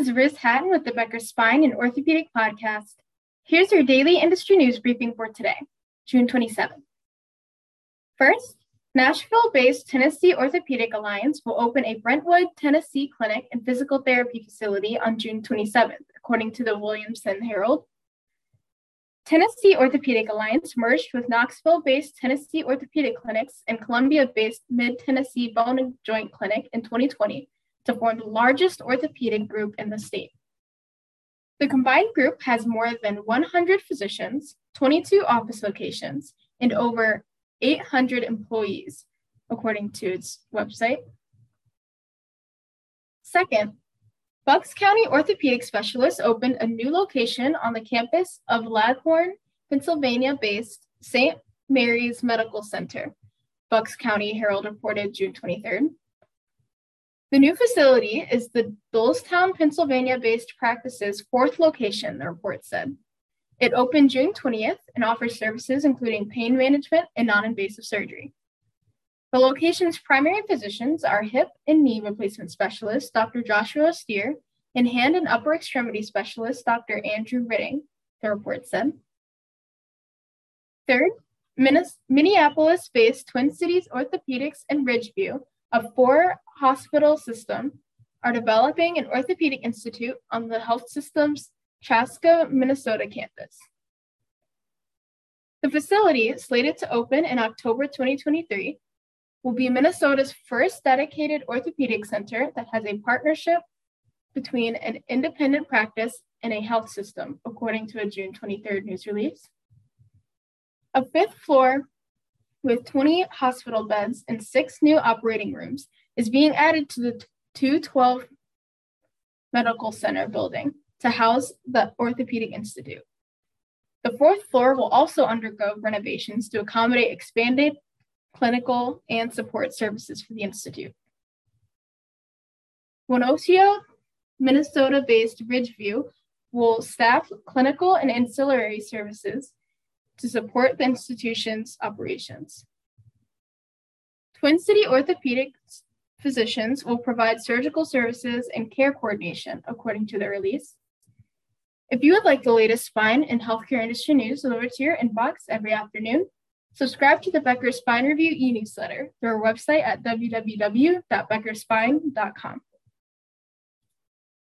Is Riz Hatton with the Becker Spine and Orthopedic Podcast. Here's your daily industry news briefing for today, June 27th. First, Nashville based Tennessee Orthopedic Alliance will open a Brentwood, Tennessee clinic and physical therapy facility on June 27th, according to the Williamson Herald. Tennessee Orthopedic Alliance merged with Knoxville based Tennessee Orthopedic Clinics and Columbia based Mid Tennessee Bone and Joint Clinic in 2020 to form the largest orthopedic group in the state. The combined group has more than 100 physicians, 22 office locations, and over 800 employees, according to its website. Second, Bucks County Orthopedic Specialists opened a new location on the campus of Langhorne, Pennsylvania based St. Mary's Medical Center, Bucks County Herald reported June 23rd. The new facility is the Doylestown, Pennsylvania based practice's fourth location, the report said. It opened June 20th and offers services including pain management and non invasive surgery. The location's primary physicians are hip and knee replacement specialist Dr. Joshua Steer and hand and upper extremity specialist Dr. Andrew Ritting, the report said. Third, Minneapolis based Twin Cities Orthopedics and Ridgeview, a four hospital system, are developing an orthopedic institute on the health system's Chaska, Minnesota campus. The facility, slated to open in October 2023, will be Minnesota's first dedicated orthopedic center that has a partnership between an independent practice and a health system, according to a June 23rd news release. A fifth floor with 20 hospital beds and six new operating rooms is being added to the 212 Medical Center building to house the Orthopedic Institute. The fourth floor will also undergo renovations to accommodate expanded clinical, and support services for the Institute. Waconia, Minnesota based Ridgeview will staff clinical and ancillary services to support the institution's operations. Twin City Orthopedic physicians will provide surgical services and care coordination, according to the release. If you would like the latest spine and healthcare industry news delivered to your inbox every afternoon, Subscribe to the Becker Spine Review e newsletter through our website at www.beckerspine.com.